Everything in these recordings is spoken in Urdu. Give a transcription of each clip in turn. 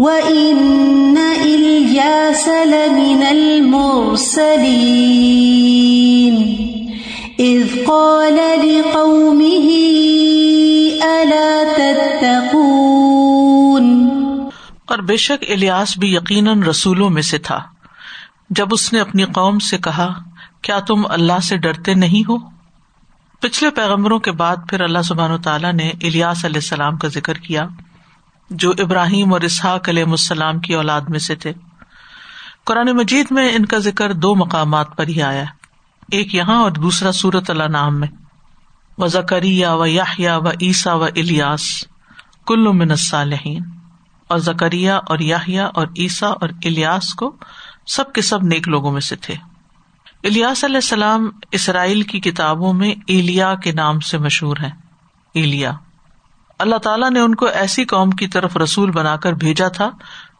وَإِنَّ إِلْيَاسَ لَمِنَ الْمُرْسَلِينَ إِذْ قَالَ لِقَوْمِهِ أَلَا تَتَّقُونَ اور بے شک الیاس بھی یقیناً رسولوں میں سے تھا۔ جب اس نے اپنی قوم سے کہا، کیا تم اللہ سے ڈرتے نہیں ہو؟ پچھلے پیغمبروں کے بعد پھر اللہ سبحان و تعالیٰ نے الیاس علیہ السلام کا ذکر کیا۔ جو ابراہیم اور اسحاق علیہ السلام کی اولاد میں سے تھے۔ قرآن مجید میں ان کا ذکر دو مقامات پر ہی آیا ایک یہاں اور دوسرا سورت اللہ نام میں۔ و زکریہ و یاہیا و عیسا و الیاس، کل من الصالحین۔ اور زکریہ اور یاہیا اور عیسا اور الیاس کو سب کے سب نیک لوگوں میں سے تھے۔ الیاس علیہ السلام اسرائیل کی کتابوں میں ایلیا کے نام سے مشہور ہے ایلیا۔ اللہ تعالیٰ نے ان کو ایسی قوم کی طرف رسول بنا کر بھیجا تھا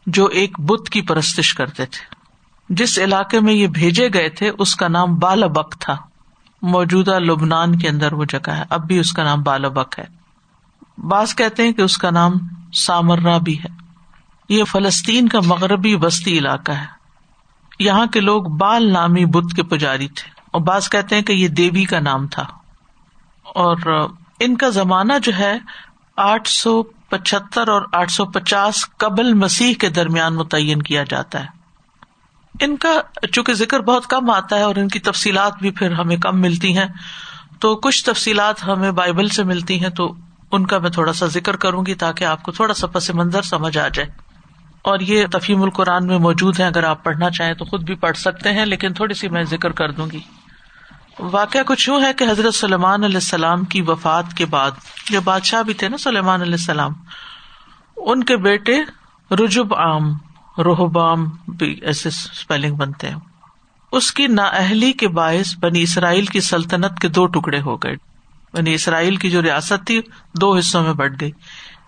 جو ایک بت کی پرستش کرتے تھے۔ جس علاقے میں یہ بھیجے گئے تھے، اس کا نام بالبک تھا۔ موجودہ لبنان کے اندر وہ جگہ ہے۔ اب بھی اس کا نام بالبک ہے۔ بعض کہتے ہیں کہ اس کا نام سامرا بھی ہے۔ یہ فلسطین کا مغربی بستی علاقہ ہے۔ یہاں کے لوگ بال نامی بت کے پجاری تھے۔ اور بعض کہتے ہیں کہ یہ دیوی کا نام تھا۔ اور ان کا زمانہ جو ہے آٹھ سو پچہتر اور آٹھ سو پچاس قبل مسیح کے درمیان متعین کیا جاتا ہے۔ ان کا چونکہ ذکر بہت کم آتا ہے اور ان کی تفصیلات بھی پھر ہمیں کم ملتی ہیں، تو کچھ تفصیلات ہمیں بائبل سے ملتی ہیں، تو ان کا میں تھوڑا سا ذکر کروں گی تاکہ آپ کو تھوڑا سا پس منظر سمجھ آ جائے۔ اور یہ تفیم القرآن میں موجود ہے اگر آپ پڑھنا چاہیں تو خود بھی پڑھ سکتے ہیں، لیکن تھوڑی سی میں ذکر کر دوں گی۔ واقعہ کچھ یوں ہے کہ حضرت سلیمان علیہ السلام کی وفات کے بعد جو بادشاہ بھی تھے نا سلیمان علیہ السلام، ان کے بیٹے رجب عام روحبام بھی ایسے اسپیلنگ بنتے ہیں۔ اس کی نااہلی کے باعث بنی اسرائیل کی سلطنت کے دو ٹکڑے ہو گئے۔ بنی اسرائیل کی جو ریاست تھی، دو حصوں میں بٹ گئی۔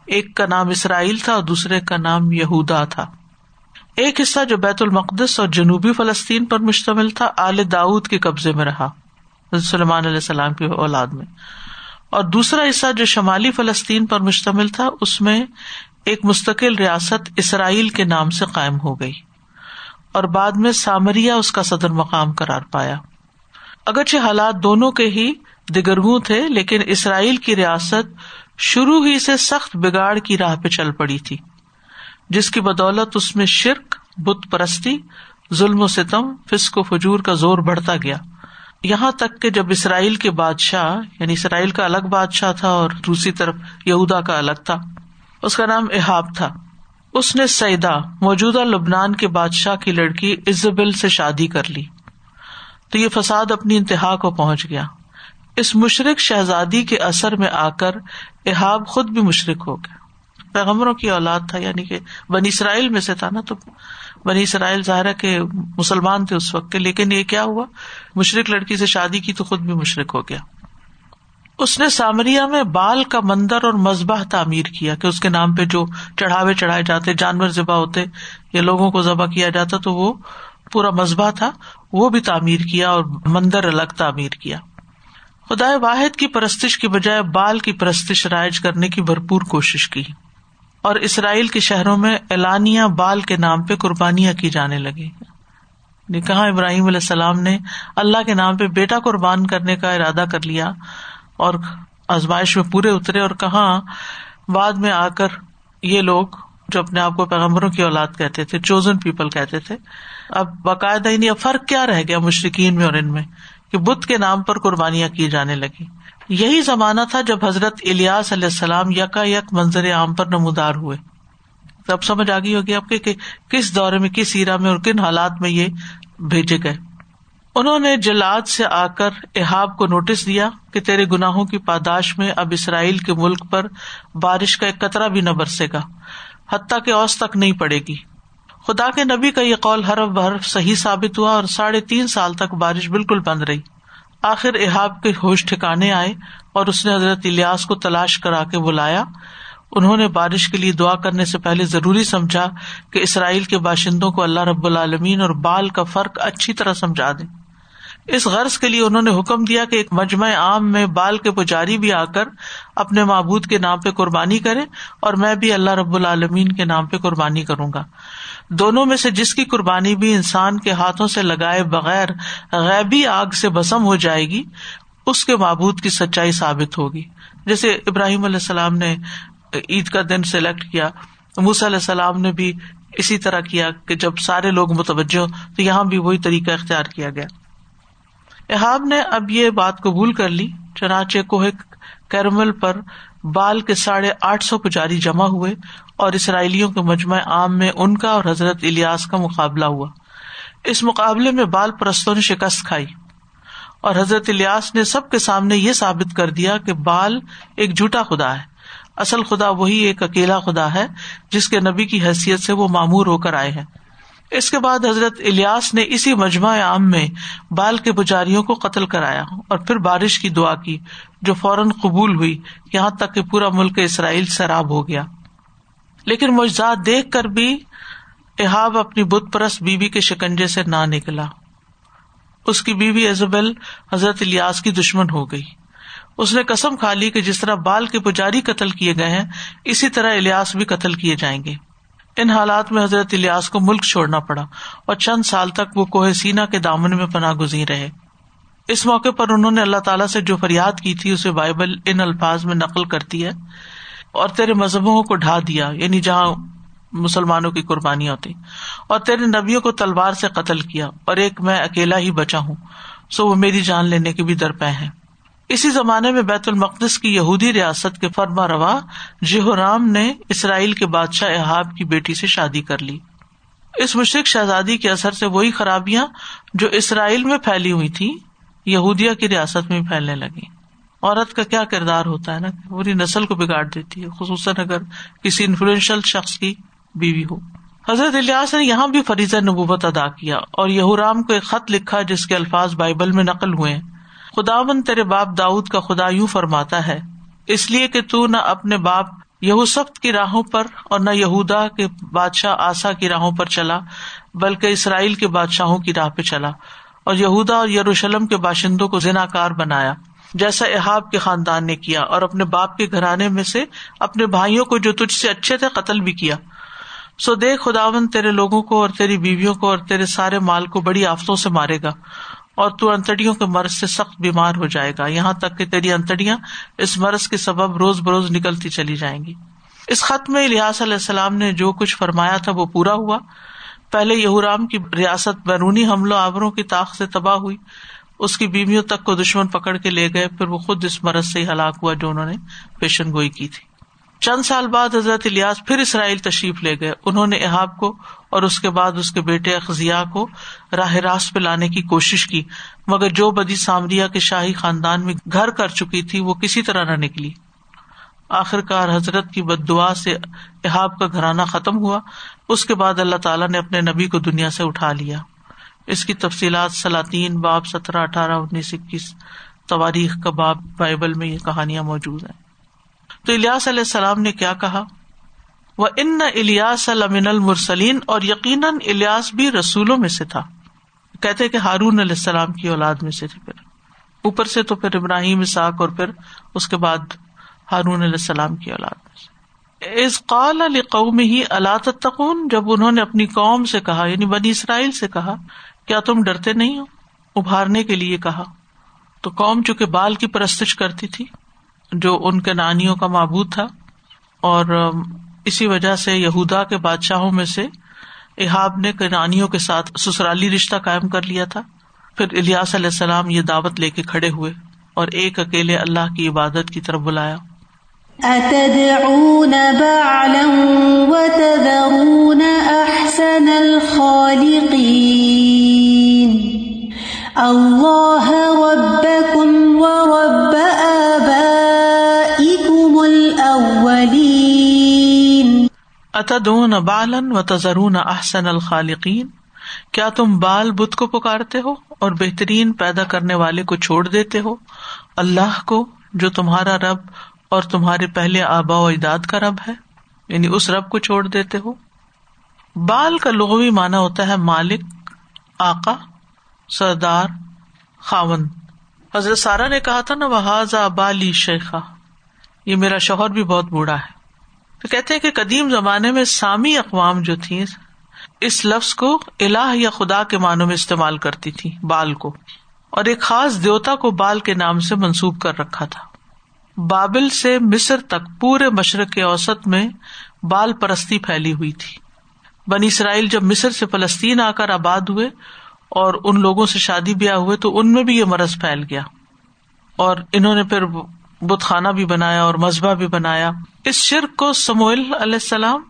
ایک کا نام اسرائیل تھا اور دوسرے کا نام یہودا تھا۔ ایک حصہ جو بیت المقدس اور جنوبی فلسطین پر مشتمل تھا، آل داود کے قبضے میں رہا۔ سلمان علیہ السلام کی اولاد میں۔ اور دوسرا حصہ جو شمالی فلسطین پر مشتمل تھا، اس میں ایک مستقل ریاست اسرائیل کے نام سے قائم ہو گئی۔ اور بعد میں سامریا اس کا صدر مقام قرار پایا۔ اگرچہ حالات دونوں کے ہی دگرگوں تھے، لیکن اسرائیل کی ریاست شروع ہی سے سخت بگاڑ کی راہ پہ چل پڑی تھی، جس کی بدولت اس میں شرک، بت پرستی، ظلم و ستم، فسق و فجور کا زور بڑھتا گیا۔ یہاں تک کہ جب اسرائیل کے بادشاہ یعنی اسرائیل کا الگ بادشاہ تھا اور دوسری طرف یہودا کا الگ تھا، اس کا نام احاب تھا۔ اس نے سیدا، موجودہ لبنان کے بادشاہ کی لڑکی ازبل سے شادی کر لی۔ تو یہ فساد اپنی انتہا کو پہنچ گیا۔ اس مشرق شہزادی کے اثر میں آ کر احاب خود بھی مشرق ہو گیا۔ پیغمبروں کی اولاد تھا یعنی کہ بنی اسرائیل میں سے تھا نا، تو بنی اسرائیل ظاہر کے مسلمان تھے اس وقت کے، لیکن یہ کیا ہوا؟ مشرق لڑکی سے شادی کی تو خود بھی مشرق ہو گیا۔ اس نے سامریا میں بال کا مندر اور مذبح تعمیر کیا کہ اس کے نام پہ جو چڑھاوے چڑھائے جاتے، جانور ذبح ہوتے، یا لوگوں کو ذبح کیا جاتا تو وہ پورا مذبح تھا، وہ بھی تعمیر کیا اور مندر الگ تعمیر کیا۔ خدا واحد کی پرستش کی بجائے بال کی پرستش رائج کرنے کی بھرپور کوشش کی۔ اور اسرائیل کے شہروں میں اعلانیہ بال کے نام پہ قربانیاں کی جانے لگی۔ کہاں ابراہیم علیہ السلام نے اللہ کے نام پہ بیٹا قربان کرنے کا ارادہ کر لیا اور آزمائش میں پورے اترے اور کہاں بعد میں آ کر یہ لوگ جو اپنے آپ کو پیغمبروں کی اولاد کہتے تھے چوزن پیپل کہتے تھے۔ اب باقاعدہ فرق کیا رہ گیا مشرقین میں اور ان میں کہ بت کے نام پر قربانیاں کی جانے لگی۔ یہی زمانہ تھا جب حضرت الیاس علیہ السلام یکا یک منظر عام پر نمودار ہوئے۔ اب سمجھ آ گئی ہوگی آپ کے کہ کس دورے میں، کس ایرا میں اور کن حالات میں یہ بھیجے گئے۔ انہوں نے جلاد سے آ کر احاب کو نوٹس دیا کہ تیرے گناہوں کی پاداش میں اب اسرائیل کے ملک پر بارش کا ایک قطرہ بھی نہ برسے گا، حتیٰ کہ اوس تک نہیں پڑے گی۔ خدا کے نبی کا یہ قول حرف بحرف صحیح ثابت ہوا اور ساڑھے تین سال تک بارش بالکل بند رہی۔ آخر احاب کے ہوش ٹھکانے آئے اور اس نے حضرت الیاس کو تلاش کرا کے بلایا۔ انہوں نے بارش کے لیے دعا کرنے سے پہلے ضروری سمجھا کہ اسرائیل کے باشندوں کو اللہ رب العالمین اور بال کا فرق اچھی طرح سمجھا دیں۔ اس غرض کے لیے انہوں نے حکم دیا کہ ایک مجمع عام میں بال کے پجاری بھی آ کر اپنے معبود کے نام پہ قربانی کرے اور میں بھی اللہ رب العالمین کے نام پہ قربانی کروں گا۔ دونوں میں سے جس کی قربانی بھی انسان کے ہاتھوں سے لگائے بغیر غیبی آگ سے بسم ہو جائے گی، اس کے معبود کی سچائی ثابت ہوگی۔ جیسے ابراہیم علیہ السلام نے عید کا دن سلیکٹ کیا موس علیہ السلام نے بھی اسی طرح کیا کہ جب سارے لوگ متوجہ تو یہاں بھی وہی طریقہ اختیار کیا گیا۔ احاب نے اب یہ بات قبول کر لی، چنانچہ کوہ کیرمل پر بال کے ساڑھے آٹھ سو پجاری جمع ہوئے اور اسرائیلیوں کے مجمع عام میں ان کا اور حضرت الیاس کا مقابلہ ہوا۔ اس مقابلے میں بال پرستوں نے شکست کھائی اور حضرت الیاس نے سب کے سامنے یہ ثابت کر دیا کہ بال ایک جھوٹا خدا ہے۔ اصل خدا وہی ایک اکیلا خدا ہے جس کے نبی کی حیثیت سے وہ معمور ہو کر آئے ہیں۔ اس کے بعد حضرت الیاس نے اسی مجمع عام میں بال کے پجاریوں کو قتل کرایا اور پھر بارش کی دعا کی، جو فوراً قبول ہوئی یہاں تک کہ پورا ملک اسرائیل سیراب ہو گیا۔ لیکن مجزاد دیکھ کر بھی احاب اپنی بت پرست بیوی کے شکنجے سے نہ نکلا۔ اس کی بیوی ایزبل حضرت الیاس کی دشمن ہو گئی۔ اس نے قسم کھا لی کہ جس طرح بال کے پجاری قتل کیے گئے ہیں، اسی طرح الیاس بھی قتل کیے جائیں گے۔ ان حالات میں حضرت الیاس کو ملک چھوڑنا پڑا اور چند سال تک وہ کوہ سینا کے دامن میں پناہ گزین رہے۔ اس موقع پر انہوں نے اللہ تعالیٰ سے جو فریاد کی تھی، اسے بائبل ان الفاظ میں نقل کرتی ہے اور تیرے مذہبوں کو ڈھا دیا یعنی جہاں مسلمانوں کی قربانیاں ہوتی اور تیرے نبیوں کو تلوار سے قتل کیا، اور ایک میں اکیلا ہی بچا ہوں، سو وہ میری جان لینے کے بھی درپے ہیں۔ اسی زمانے میں بیت المقدس کی یہودی ریاست کے فرما روا جہرام نے اسرائیل کے بادشاہ احاب کی بیٹی سے شادی کر لی۔ اس مشرق شہزادی کے اثر سے وہی خرابیاں جو اسرائیل میں پھیلی ہوئی تھی یہودیا کی ریاست میں پھیلنے لگی عورت کا کیا کردار ہوتا ہے نا؟ پوری نسل کو بگاڑ دیتی ہے، خصوصاً اگر کسی انفلوئنشل شخص کی بیوی ہو۔ حضرت الیاس نے یہاں بھی فریضہ نبوت ادا کیا اور یہورام کو ایک خط لکھا جس کے الفاظ بائبل میں نقل ہوئے بن تیرے باپ داؤد کا خدا یوں فرماتا ہے، اس لیے کہ تو نہ اپنے باپ یہوسفت کی راہوں پر اور نہ یہودا کے بادشاہ آسا کی راہوں پر چلا، بلکہ اسرائیل کے بادشاہوں کی راہ پہ چلا اور یہودا اور یروشلم کے باشندوں کو ذنا کار بنایا۔ جیسا احاب کے خاندان نے کیا اور اپنے باپ کے گھرانے میں سے اپنے بھائیوں کو جو تجھ سے اچھے تھے قتل بھی کیا۔ سو دیکھ خداون تیرے لوگوں کو اور تیری بیویوں کو اور تیرے سارے مال کو بڑی آفتوں سے مارے گا۔ اور تو انتڑیوں کے مرض سے سخت بیمار ہو جائے گا۔ یہاں تک کہ تیری انتڑیاں اس مرض کے سبب روز بروز نکلتی چلی جائیں گی۔ اس خط میں الیاس علیہ السلام نے جو کچھ فرمایا تھا وہ پورا ہوا۔ پہلے یہورام کی ریاست بیرونی حملوں آوروں کی طاق سے تباہ ہوئی۔ اس کی بیویوں تک کو دشمن پکڑ کے لے گئے۔ پھر وہ خود اس مرض سے ہلاک ہوا جو انہوں نے پیشن گوئی کی تھی۔ چند سال بعد حضرت الیاس پھر اسرائیل تشریف لے گئے۔ انہوں نے احاب کو اور اس کے بعد اس کے بیٹے اخذیا کو راہ راست پہ لانے کی کوشش کی، مگر جو بدی سامریا کے شاہی خاندان میں گھر کر چکی تھی، وہ کسی طرح نہ نکلی۔ آخر کار حضرت کی بد دعا سے احاب کا گھرانہ ختم ہوا۔ اس کے بعد اللہ تعالیٰ نے اپنے نبی کو دنیا سے اٹھا لیا۔ اس کی تفصیلات سلاطین باب سترہ، اٹھارہ، انیس، اکیس، تواریخ کا باب بائبل میں یہ کہانیاں موجود ہیں۔ تو الیاس علیہ السلام نے کیا کہا؟ وہ ان الیاس المن المرسلین اور یقیناً الیاس بھی رسولوں میں سے تھا۔ کہتے کہ ہارون علیہ السلام کی اولاد میں سے تھے پھر۔ اوپر سے تو پھر ابراہیم اساق اور پھر اس کے بعد ہارون علیہ السلام کی اولاد میں سے۔ اس قال علی قوم ہی اللہ تقون جب انہوں نے اپنی قوم سے کہا یعنی بنی اسرائیل سے کہا، کیا تم ڈرتے نہیں ہو؟ ابھارنے کے لیے کہا۔ تو قوم چونکہ بال کی پرستش کرتی تھی جو ان کے نانیوں کا معبود تھا اور اسی وجہ سے یہودا کے بادشاہوں میں سے احاب نے کنانیوں کے ساتھ سسرالی رشتہ قائم کر لیا تھا۔ پھر الیاس علیہ السلام یہ دعوت لے کے کھڑے ہوئے اور ایک اکیلے اللہ کی عبادت کی طرف بلایا۔ اللہ اتدون بالن و تزرون احسن الخالقین؟ کیا تم بال بت کو پکارتے ہو اور بہترین پیدا کرنے والے کو چھوڑ دیتے ہو؟ اللہ کو، جو تمہارا رب اور تمہارے پہلے آبا و اجداد کا رب ہے یعنی اس رب کو چھوڑ دیتے ہو؟ بال کا لغوی مانا ہوتا ہے مالک، آقا، سردار خاون حضرت سارا نے کہا تھا نا وہ بالی شیخا یہ میرا شوہر بھی بہت بوڑھا ہے۔ تو کہتے ہیں کہ قدیم زمانے میں سامی اقوام جو تھی اس لفظ کو اللہ یا خدا کے معنوں میں استعمال کرتی تھی بال کو۔ اور ایک خاص دیوتا کو بال کے نام سے منسوب کر رکھا تھا۔ بابل سے مصر تک پورے مشرق کے اوسط میں بال پرستی پھیلی ہوئی تھی۔ بنی اسرائیل جب مصر سے فلسطین آ کر آباد ہوئے اور ان لوگوں سے شادی بیاہ ہوئے، تو ان میں بھی یہ مرض پھیل گیا۔ اور انہوں نے پھر بت خانہ بھی بنایا اور مذہبہ بھی بنایا۔ اس شرک کو سموئل علیہ السلام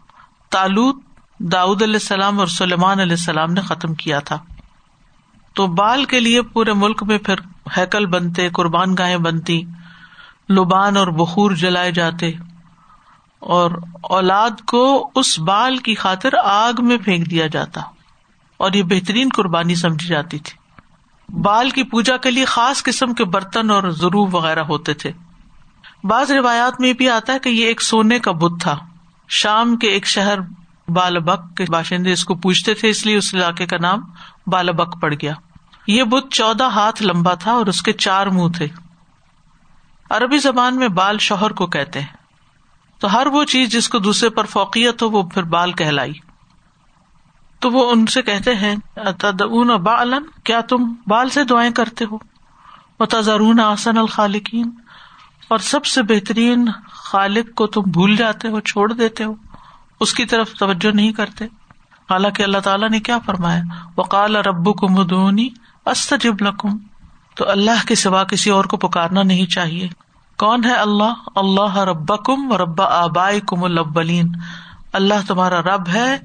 تالوت داود علیہ السلام اور سلیمان علیہ السلام نے ختم کیا تھا۔ تو بال کے لیے پورے ملک میں پھر ہیکل بنتے، قربان گاہیں بنتی، لبان اور بخور جلائے جاتے۔ اور اولاد کو اس بال کی خاطر آگ میں پھینک دیا جاتا۔ اور یہ بہترین قربانی سمجھی جاتی تھی۔ بال کی پوجا کے لیے خاص قسم کے برتن اور ضرور وغیرہ ہوتے تھے۔ بعض روایات میں بھی آتا ہے کہ یہ ایک سونے کا بت تھا۔ شام کے ایک شہر بالبک کے باشندے اس کو پوچھتے تھے، اس لیے اس علاقے کا نام بالبک پڑ گیا۔ یہ بت چودہ ہاتھ لمبا تھا اور اس کے چار منہ تھے۔ عربی زبان میں بال شوہر کو کہتے ہیں۔ تو ہر وہ چیز جس کو دوسرے پر فوقیت ہو، وہ پھر بال کہلائی۔ تو وہ ان سے کہتے ہیں بالن کیا تم بال سے دعائیں کرتے ہو؟ تذرون آسن الخالقین؟ اور سب سے بہترین خالق کو تم بھول جاتے ہو، چھوڑ دیتے ہو، اس کی طرف توجہ نہیں کرتے۔ حالانکہ اللہ تعالیٰ نے کیا فرمایا؟ وقال ربو کو مدونی استجب لکم تو اللہ کے سوا کسی اور کو پکارنا نہیں چاہیے۔ کون ہے اللہ؟ اللہ رب کم و ربا آبائی کم البلین اللہ تمہارا رب ہے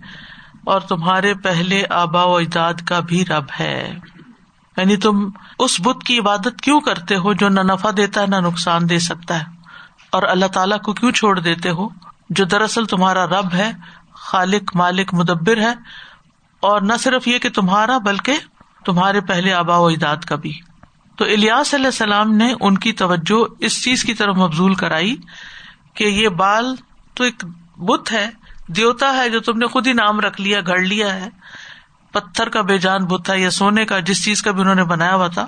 اور تمہارے پہلے آبا و اجداد کا بھی رب ہے۔ یعنی تم اس بت کی عبادت کیوں کرتے ہو جو نہ نفع دیتا ہے، نہ نقصان دے سکتا ہے؟ اور اللہ تعالیٰ کو کیوں چھوڑ دیتے ہو؟ جو دراصل تمہارا رب ہے، خالق، مالک، مدبر ہے، اور نہ صرف یہ کہ تمہارا، بلکہ تمہارے پہلے آبا و اجداد کا بھی۔ تو الیاس علیہ السلام نے ان کی توجہ اس چیز کی طرف مبزول کرائی کہ یہ بال تو ایک بت ہے، دیوتا ہے جو تم نے خود ہی نام رکھ لیا، گھڑ لیا ہے۔ پتھر کا بے جان بت ہے یا سونے کا جس چیز کا بھی انہوں نے بنایا ہوا تھا،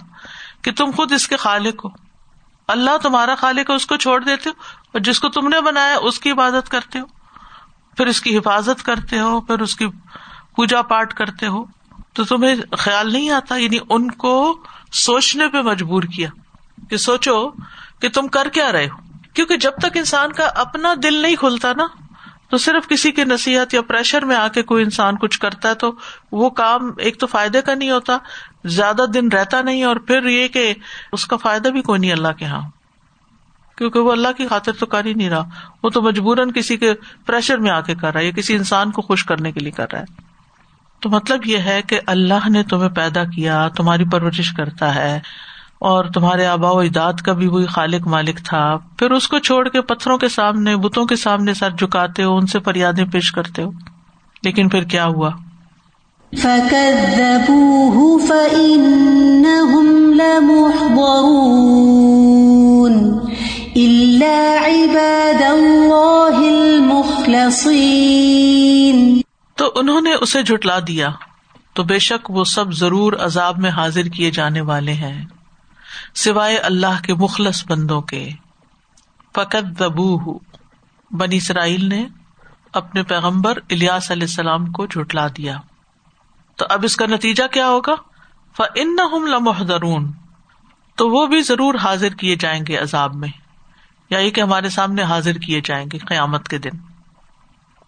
کہ تم خود اس کے خالق ہو۔ اللہ تمہارا خالق ہے، اس کو چھوڑ دیتے ہو، اور جس کو تم نے بنایا اس کی عبادت کرتے ہو۔ پھر اس کی حفاظت کرتے ہو، پھر اس کی پوجا پاٹ کرتے ہو۔ تو تمہیں خیال نہیں آتا یعنی ان کو سوچنے پہ مجبور کیا کہ سوچو کہ تم کر کیا رہے ہو۔ کیونکہ جب تک انسان کا اپنا دل نہیں کھلتا نا تو صرف کسی کی نصیحت یا پریشر میں آ کے کوئی انسان کچھ کرتا ہے تو وہ کام ایک تو فائدے کا نہیں ہوتا، زیادہ دن رہتا نہیں اور پھر یہ کہ اس کا فائدہ بھی کوئی نہیں اللہ کے یہاں کیونکہ وہ اللہ کی خاطر تو کر ہی نہیں رہا، وہ تو مجبوراً کسی کے پریشر میں آ کے کر رہا ہے، یا کسی انسان کو خوش کرنے کے لیے کر رہا ہے۔ تو مطلب یہ ہے کہ اللہ نے تمہیں پیدا کیا، تمہاری پرورش کرتا ہے۔ اور تمہارے آبا و اجداد کا بھی وہی خالق مالک تھا۔ پھر اس کو چھوڑ کے پتھروں کے سامنے بتوں کے سامنے سر جھکاتے ہو ان سے فریادیں پیش کرتے ہو۔ لیکن پھر کیا ہوا؟ تو انہوں نے اسے جٹلا دیا۔ تو بے شک وہ سب ضرور عذاب میں حاضر کیے جانے والے ہیں۔ سوائے اللہ کے مخلص بندوں کے۔ فقت دبو بنی اسرائیل نے اپنے پیغمبر الیاس علیہ السلام کو جھٹلا دیا۔ تو اب اس کا نتیجہ کیا ہوگا؟ فن لمحدرون تو وہ بھی ضرور حاضر کیے جائیں گے عذاب میں۔ یا یہ کہ ہمارے سامنے حاضر کیے جائیں گے قیامت کے دن۔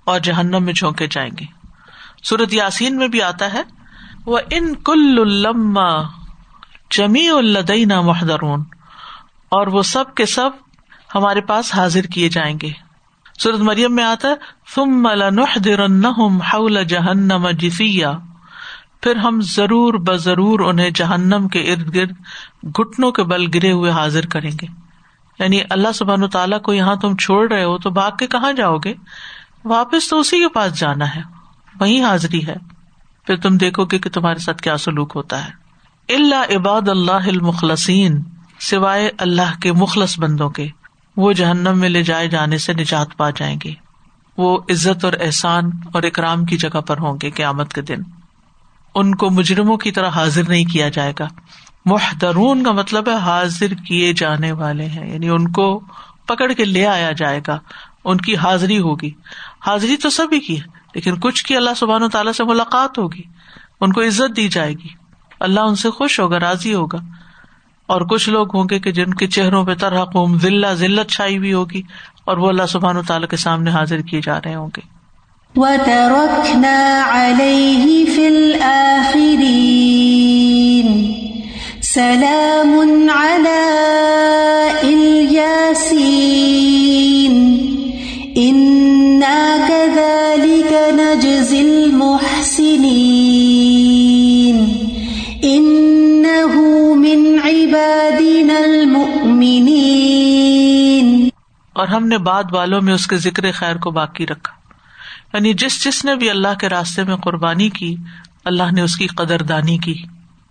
اور جہنم میں جھونکے جائیں گے۔ سورت یاسین میں بھی آتا ہے۔ وہ ان کل جمی الدین محدرون اور وہ سب کے سب ہمارے پاس حاضر کیے جائیں گے۔ سورت مریم میں آتا ہے جہنم جفیہ پھر ہم ضرور بضرور انہیں جہنم کے ارد گرد گٹنوں کے بل گرے ہوئے حاضر کریں گے۔ یعنی اللہ سبحان تعالیٰ کو یہاں تم چھوڑ رہے ہو تو بھاگ کے کہاں جاؤ گے؟ واپس تو اسی کے پاس جانا ہے وہی حاضری ہے۔ پھر تم دیکھو گے کہ تمہارے ساتھ کیا سلوک ہوتا ہے۔ اللہ عباد اللہ المخلصین، سوائے اللہ کے مخلص بندوں کے، وہ جہنم میں لے جائے جانے سے نجات پا جائیں گے۔ وہ عزت اور احسان اور اکرام کی جگہ پر ہوں گے قیامت کے دن۔ ان کو مجرموں کی طرح حاضر نہیں کیا جائے گا۔ محدرون کا مطلب ہے حاضر کیے جانے والے ہیں۔ یعنی ان کو پکڑ کے لے آیا جائے گا۔ ان کی حاضری ہوگی۔ حاضری تو سبھی کی ہے، لیکن کچھ کی اللہ سبحان و تعالیٰ سے ملاقات ہوگی۔ ان کو عزت دی جائے گی۔ اللہ ان سے خوش ہوگا، راضی ہوگا۔ اور کچھ لوگ ہوں گے کہ جن کے چہروں پہ طرح قوم ذلہ، ذلت چھائی ہوئی ہوگی، اور وہ اللہ سبحان و تعالیٰ کے سامنے حاضر کیے جا رہے ہوں گے۔ وَتَرَكْنَا عَلَيْهِ فِي الْآخِرِينَ سَلَامٌ عَلَى اور ہم نے بعد والوں میں اس کے ذکر خیر کو باقی رکھا۔ یعنی جس جس نے بھی اللہ کے راستے میں قربانی کی، اللہ نے اس کی قدر دانی کی۔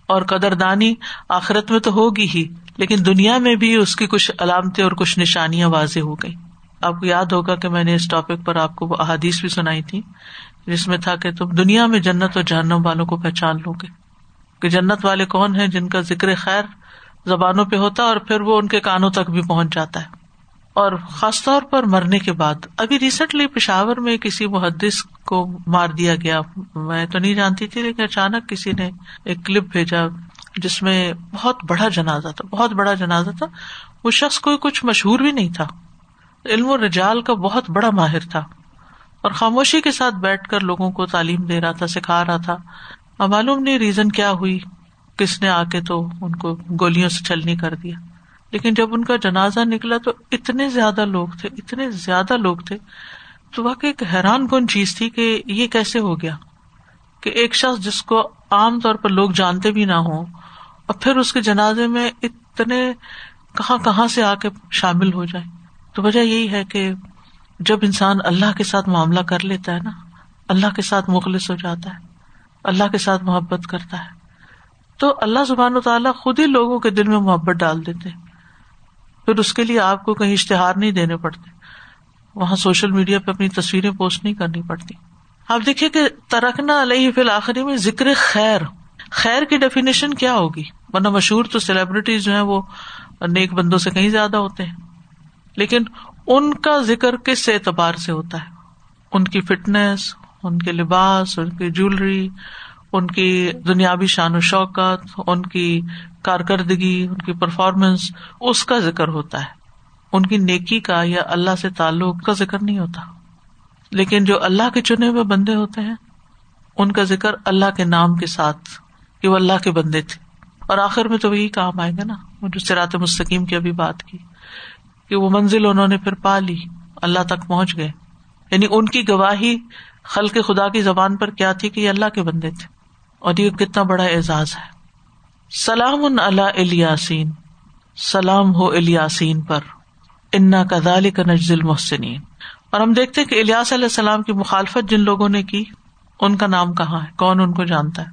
اور قدر دانی آخرت میں تو ہوگی ہی، لیکن دنیا میں بھی اس کی کچھ علامتیں اور کچھ نشانیاں واضح ہو گئی آپ کو یاد ہوگا کہ میں نے اس ٹاپک پر آپ کو وہ احادیث بھی سنائی تھی جس میں تھا کہ تم دنیا میں جنت اور جہنم والوں کو پہچان لو گے۔ کہ جنت والے کون ہیں جن کا ذکر خیر زبانوں پہ ہوتا ہے اور پھر وہ ان کے کانوں تک بھی پہنچ جاتا ہے۔ اور خاص طور پر مرنے کے بعد۔ ابھی ریسنٹلی پشاور میں کسی محدث کو مار دیا گیا۔ میں تو نہیں جانتی تھی، لیکن اچانک کسی نے ایک کلپ بھیجا جس میں بہت بڑا جنازہ تھا، بہت بڑا جنازہ تھا۔ وہ شخص کوئی کچھ مشہور بھی نہیں تھا۔ علم و رجال کا بہت بڑا ماہر تھا۔ اور خاموشی کے ساتھ بیٹھ کر لوگوں کو تعلیم دے رہا تھا، سکھا رہا تھا۔ معلوم نہیں ریزن کیا ہوئی۔ کس نے آ کے تو ان کو گولیوں سے چھلنی کر دیا۔ لیکن جب ان کا جنازہ نکلا تو اتنے زیادہ لوگ تھے، اتنے زیادہ لوگ تھے، تو واقعی ایک حیران کن چیز تھی کہ یہ کیسے ہو گیا کہ ایک شخص جس کو عام طور پر لوگ جانتے بھی نہ ہوں اور پھر اس کے جنازے میں اتنے کہاں کہاں سے آ کے شامل ہو جائے۔ تو وجہ یہی ہے کہ جب انسان اللہ کے ساتھ معاملہ کر لیتا ہے نا، اللہ کے ساتھ مخلص ہو جاتا ہے، اللہ کے ساتھ محبت کرتا ہے، تو اللہ زبان و تعالیٰ خود ہی لوگوں کے دل میں محبت ڈال دیتے پھر اس کے لیے آپ کو کہیں اشتہار نہیں دینے پڑتے۔ وہاں سوشل میڈیا پہ اپنی تصویریں پوسٹ نہیں کرنی پڑتی۔ آپ دیکھیے کہ ترکنا علیہ فی الآخری میں ذکر خیر۔ خیر کی ڈیفینیشن کیا ہوگی؟ ورنہ مشہور تو سیلیبریٹیز جو ہیں وہ نیک بندوں سے کہیں زیادہ ہوتے ہیں۔ لیکن ان کا ذکر کس اعتبار سے ہوتا ہے؟ ان کی فٹنس ان کے لباس، ان کی جیولری ان کی دنیاوی شان و شوکت، ان کی کارکردگی، ان کی پرفارمنس اس کا ذکر ہوتا ہے۔ ان کی نیکی کا یا اللہ سے تعلق کا ذکر نہیں ہوتا۔ لیکن جو اللہ کے چنے ہوئے بندے ہوتے ہیں، ان کا ذکر اللہ کے نام کے ساتھ کہ وہ اللہ کے بندے تھے۔ اور آخر میں تو وہی کام آئے گا نا۔ وہ جو سرات مستقیم کی ابھی بات کی، کہ وہ منزل انہوں نے پھر پا لی، اللہ تک پہنچ گئے۔ یعنی ان کی گواہی خل کے خدا کی زبان پر کیا تھی کہ یہ اللہ کے بندے تھے۔ اور یہ کتنا بڑا اعزاز ہے۔ سلام ان اللہ الیاسین، سلام ہو الیاسین پر۔ انا کا ذالی کا نجل محسنین اور ہم دیکھتے کہ الیاس علیہ السلام کی مخالفت جن لوگوں نے کی، ان کا نام کہاں ہے؟ کون ان کو جانتا ہے؟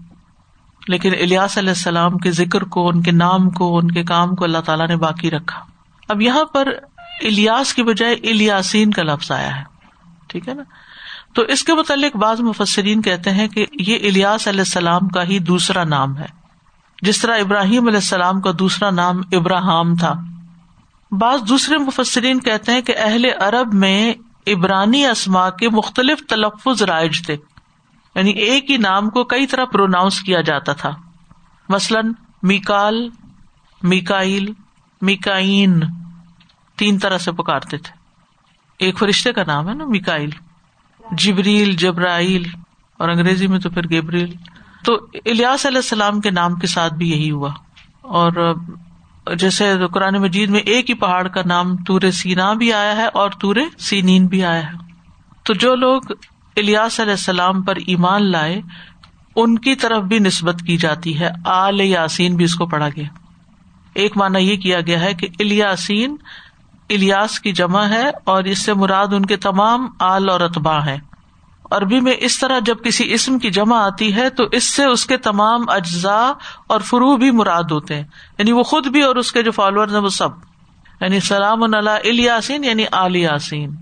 لیکن الیاس علیہ السلام کے ذکر کو، ان کے نام کو، ان کے کام کو اللہ تعالیٰ نے باقی رکھا۔ اب یہاں پر الیاس کی بجائے الیاسین کا لفظ آیا ہے۔ ٹھیک ہے نا؟ تو اس کے متعلق بعض مفسرین کہتے ہیں کہ یہ الیاس علیہ السلام کا ہی دوسرا نام ہے۔ جس طرح ابراہیم علیہ السلام کا دوسرا نام ابراہم تھا۔ بعض دوسرے مفسرین کہتے ہیں کہ اہل عرب میں ابرانی اسما کے مختلف تلفظ رائج تھے۔ یعنی ایک ہی نام کو کئی طرح پروناؤنس کیا جاتا تھا۔ مثلاً میکال میکائل میکائن تین طرح سے پکارتے تھے۔ ایک فرشتے کا نام ہے نا میکائل جبریل، جبرائیل اور انگریزی میں تو پھر گیبریل تو الیاس علیہ السلام کے نام کے ساتھ بھی یہی ہوا۔ اور جیسے قرآن مجید میں ایک ہی پہاڑ کا نام تور سینا بھی آیا ہے اور تور سینین بھی آیا ہے۔ تو جو لوگ الیاس علیہ السلام پر ایمان لائے، ان کی طرف بھی نسبت کی جاتی ہے۔ آل یاسین بھی اس کو پڑھا گیا۔ ایک مانا یہ کیا گیا ہے کہ الیاسین الیاس کی جمع ہے اور اس سے مراد ان کے تمام آل اور اتبا ہے عربی میں اس طرح جب کسی اسم کی جمع آتی ہے تو اس سے اس کے تمام اجزاء اور فرو بھی مراد ہوتے ہیں۔ یعنی وہ خود بھی اور اس کے جو فالوور ہیں وہ سب۔ یعنی سلام اللہ الیاسین یعنی آل یاسین۔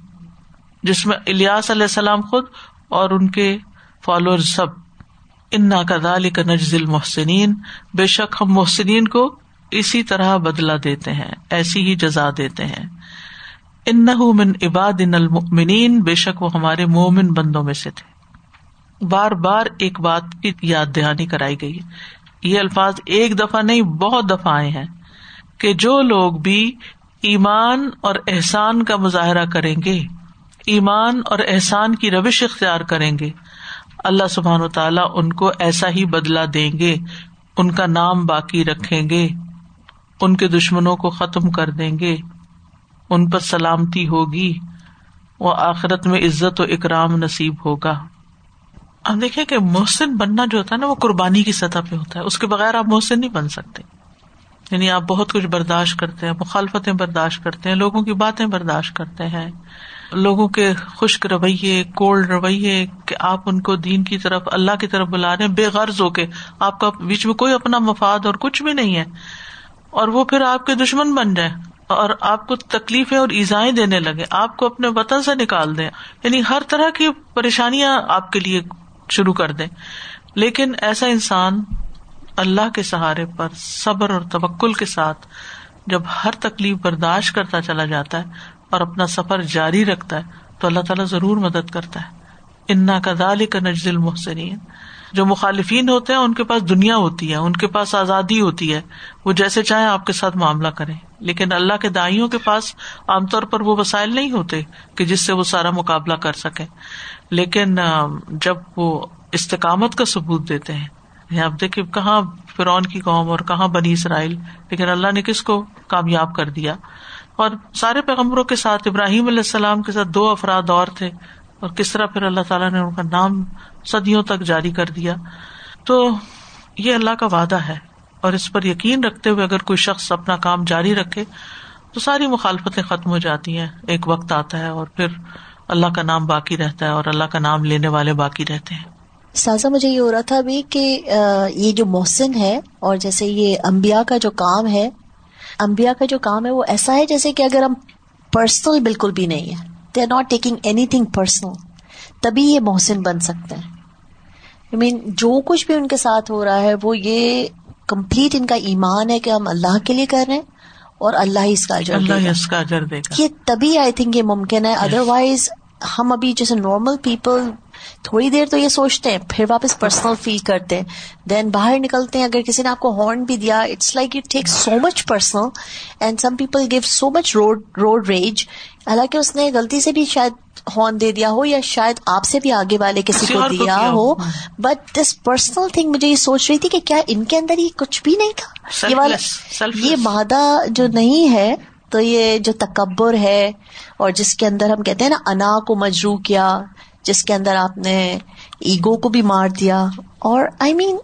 جس میں الیاس علیہ السلام خود اور ان کے فالوور سب۔ انا کدال کا نجزل محسنین بے شک ہم محسنین کو اسی طرح بدلا دیتے ہیں، ایسی ہی جزا دیتے ہیں۔ من عباد ان المنین بے شک وہ ہمارے مومن بندوں میں سے تھے۔ بار بار ایک بات کی یاد دہانی کرائی گئی ہے۔ یہ الفاظ ایک دفعہ نہیں، بہت دفعہ آئے ہیں کہ جو لوگ بھی ایمان اور احسان کا مظاہرہ کریں گے، ایمان اور احسان کی روش اختیار کریں گے، اللہ سبحان و تعالیٰ ان کو ایسا ہی بدلا دیں گے، ان کا نام باقی رکھیں گے، ان کے دشمنوں کو ختم کر دیں گے۔ ان پر سلامتی ہوگی، وہ آخرت میں عزت و اکرام نصیب ہوگا۔ ہم دیکھیں کہ محسن بننا جو ہوتا ہے نا، وہ قربانی کی سطح پہ ہوتا ہے۔ اس کے بغیر آپ محسن نہیں بن سکتے۔ یعنی آپ بہت کچھ برداشت کرتے ہیں، مخالفتیں برداشت کرتے ہیں، لوگوں کی باتیں برداشت کرتے ہیں۔ لوگوں کے خشک رویے کولڈ رویے کہ آپ ان کو دین کی طرف، اللہ کی طرف بلا رہے ہیں، بے غرض ہو کے آپ کا بیچ میں کوئی اپنا مفاد اور کچھ بھی نہیں ہے۔ اور وہ پھر آپ کے دشمن بن جائے اور آپ کو تکلیفیں اور ایزائیں دینے لگے، آپ کو اپنے وطن سے نکال دیں۔ یعنی ہر طرح کی پریشانیاں آپ کے لیے شروع کر دیں۔ لیکن ایسا انسان اللہ کے سہارے پر، صبر اور توکل کے ساتھ جب ہر تکلیف برداشت کرتا چلا جاتا ہے اور اپنا سفر جاری رکھتا ہے، تو اللہ تعالیٰ ضرور مدد کرتا ہے۔ انا کا دال کا نجل محسنین جو مخالفین ہوتے ہیں ان کے پاس دنیا ہوتی ہے، ان کے پاس آزادی ہوتی ہے، وہ جیسے چاہے آپ کے ساتھ معاملہ کرے لیکن اللہ کے دائیوں کے پاس عام طور پر وہ وسائل نہیں ہوتے کہ جس سے وہ سارا مقابلہ کر سکے لیکن جب وہ استقامت کا ثبوت دیتے ہیں یعنی آپ دیکھیں کہاں فرعون کی قوم اور کہاں بنی اسرائیل، لیکن اللہ نے کس کو کامیاب کر دیا؟ اور سارے پیغمبروں کے ساتھ، ابراہیم علیہ السلام کے ساتھ دو افراد اور تھے۔ اور کس طرح پھر اللہ تعالیٰ نے ان کا نام صدیوں تک جاری کر دیا۔ تو یہ اللہ کا وعدہ ہے اور اس پر یقین رکھتے ہوئے اگر کوئی شخص اپنا کام جاری رکھے تو ساری مخالفتیں ختم ہو جاتی ہیں۔ ایک وقت آتا ہے اور پھر اللہ کا نام باقی رہتا ہے اور اللہ کا نام لینے والے باقی رہتے ہیں۔ سازا، مجھے یہ ہو رہا تھا ابھی کہ یہ جو محسن ہے اور جیسے یہ امبیا کا جو کام ہے امبیا کا جو کام ہے وہ ایسا ہے جیسے کہ اگر ہم پرسنل بالکل بھی نہیں ہے they are not taking anything personal تبھی یہ محسن بن سکتے ہیں۔ آئی مین جو کچھ بھی ان کے ساتھ ہو رہا ہے وہ یہ کمپلیٹ ان کا ایمان ہے کہ ہم اللہ کے لیے کر رہے ہیں اور اللہ ہی اس کا اجر دے گا۔ یہ تبھی آئی تھنک یہ ممکن ہے۔ ادر وائز ہم ابھی جیسے نارمل پیپل تھوڑی دیر تو یہ سوچتے ہیں پھر واپس پرسنل فیل کرتے ہیں۔ دین باہر نکلتے ہیں۔ اگر کسی نے آپ کو ہارن بھی دیا it's like you take so much personal and some people give so much road road rage حالانکہ اس نے غلطی سے بھی شاید ہارن دے دیا ہو یا شاید آپ سے بھی آگے والے کسی کو دیا ہو۔ بٹ دس پرسنل تھنگ مجھے یہ سوچ رہی تھی کہ کیا ان کے اندر یہ کچھ بھی نہیں تھا؟ یہ والا یہ مادہ جو نہیں ہے تو یہ جو تکبر ہے اور جس کے اندر ہم کہتے ہیں نا انا کو مجرو کیا جس کے اندر آپ نے ایگو کو بھی مار دیا۔ اور آئی مین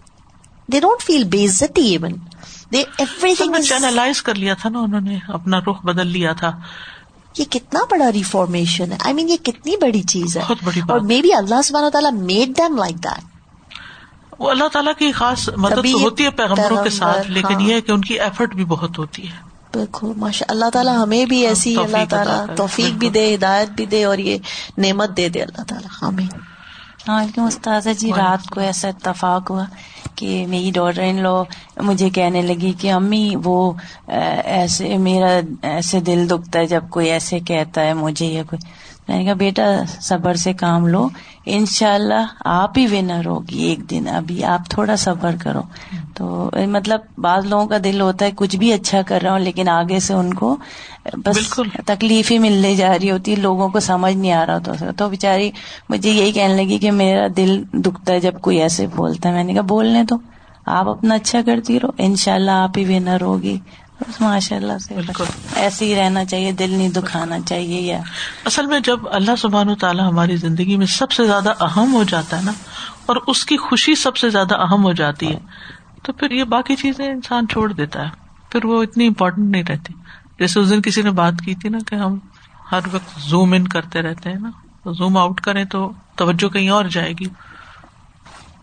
دے ڈونٹ فیل بے عزتی ایون دے ایوری تھنگ کر لیا تھا نا انہوں نے اپنا رخ بدل لیا تھا۔ یہ کتنا بڑا ریفارمیشن ہے۔ آئی مین یہ کتنی بڑی چیز ہے۔ اور مے بی اللہ سبحانہ تعالیٰ میڈ دم لائک دیٹ وہ اللہ تعالیٰ کی خاص مدد ہوتی ہے پیغمبروں کے ساتھ لیکن ہاں۔ یہ کہ ان کی ایفرٹ بھی بہت ہوتی ہے۔ بالکل ماشاء اللہ تعالیٰ ہمیں بھی ایسی اللہ تعالیٰ توفیق بھی دے ہدایت بھی دے اور یہ نعمت دے دے اللہ تعالیٰ۔ ہمیں ہاں کیوں استاذ جی رات کو ایسا اتفاق ہوا۔ کہ میری ڈاٹر ان لو مجھے کہنے لگی کہ امی وہ ایسے میرا ایسے دل دکھتا ہے جب کوئی ایسے کہتا ہے مجھے یا کوئی۔ میں نے کہا بیٹا صبر سے کام لو۔ ان شاء اللہ آپ ہی ونر ہوگی ایک دن۔ ابھی آپ تھوڑا صبر کرو۔ تو مطلب بعض لوگوں کا دل ہوتا ہے کچھ بھی اچھا کر رہا ہوں لیکن آگے سے ان کو بس تکلیف ہی ملنے جا رہی ہوتی لوگوں کو سمجھ نہیں آ رہا تو تو بےچاری مجھے یہی کہنے لگی کہ میرا دل دکھتا ہے جب کوئی ایسے بولتا ہے۔ میں نے کہا بولنے تو آپ اپنا اچھا کرتی رہو۔ ان شاء اللہ آپ ہی ونر ہوگی۔ ماشاء اللہ سے ایسے ہی رہنا چاہیے دل نہیں دکھانا چاہیے یا۔ اصل میں جب اللہ سبحان و تعالیٰ ہماری زندگی میں سب سے زیادہ اہم ہو جاتا ہے نا اور اس کی خوشی سب سے زیادہ اہم ہو جاتی ہے تو پھر یہ باقی چیزیں انسان چھوڑ دیتا ہے۔ پھر وہ اتنی امپورٹنٹ نہیں رہتی۔ جیسے اس دن کسی نے بات کی تھی نا کہ ہم ہر وقت زوم ان کرتے رہتے ہیں نا۔ زوم آؤٹ کریں تو توجہ کہیں اور جائے گی۔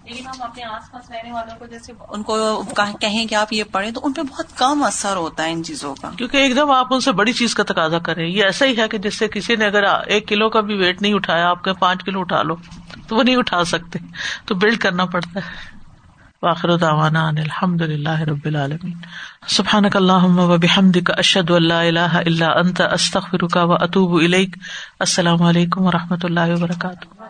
لیکن ہم اپنے آس پاس رہنے والوں کو جیسے ان کو کہیں کہ آپ یہ پڑھیں تو ان پہ بہت کم اثر ہوتا ہے ان چیزوں کا۔ کیونکہ ایک دم آپ ان سے بڑی چیز کا تقاضا کریں۔ یہ ایسا ہی ہے کہ جس سے کسی نے اگر ایک کلو کا بھی ویٹ نہیں اٹھایا، آپ کے پانچ کلو اٹھا لو، تو وہ نہیں اٹھا سکتے۔ تو بلڈ کرنا پڑتا ہے۔ واخر دعوانا ان الحمد للہ رب العالمین۔ سبحانک اللہم و بحمدک، اشہد ان لا الہ الا انت، استغفرک و اتوب الیک۔ السلام علیکم و رحمۃ اللہ وبرکاتہ۔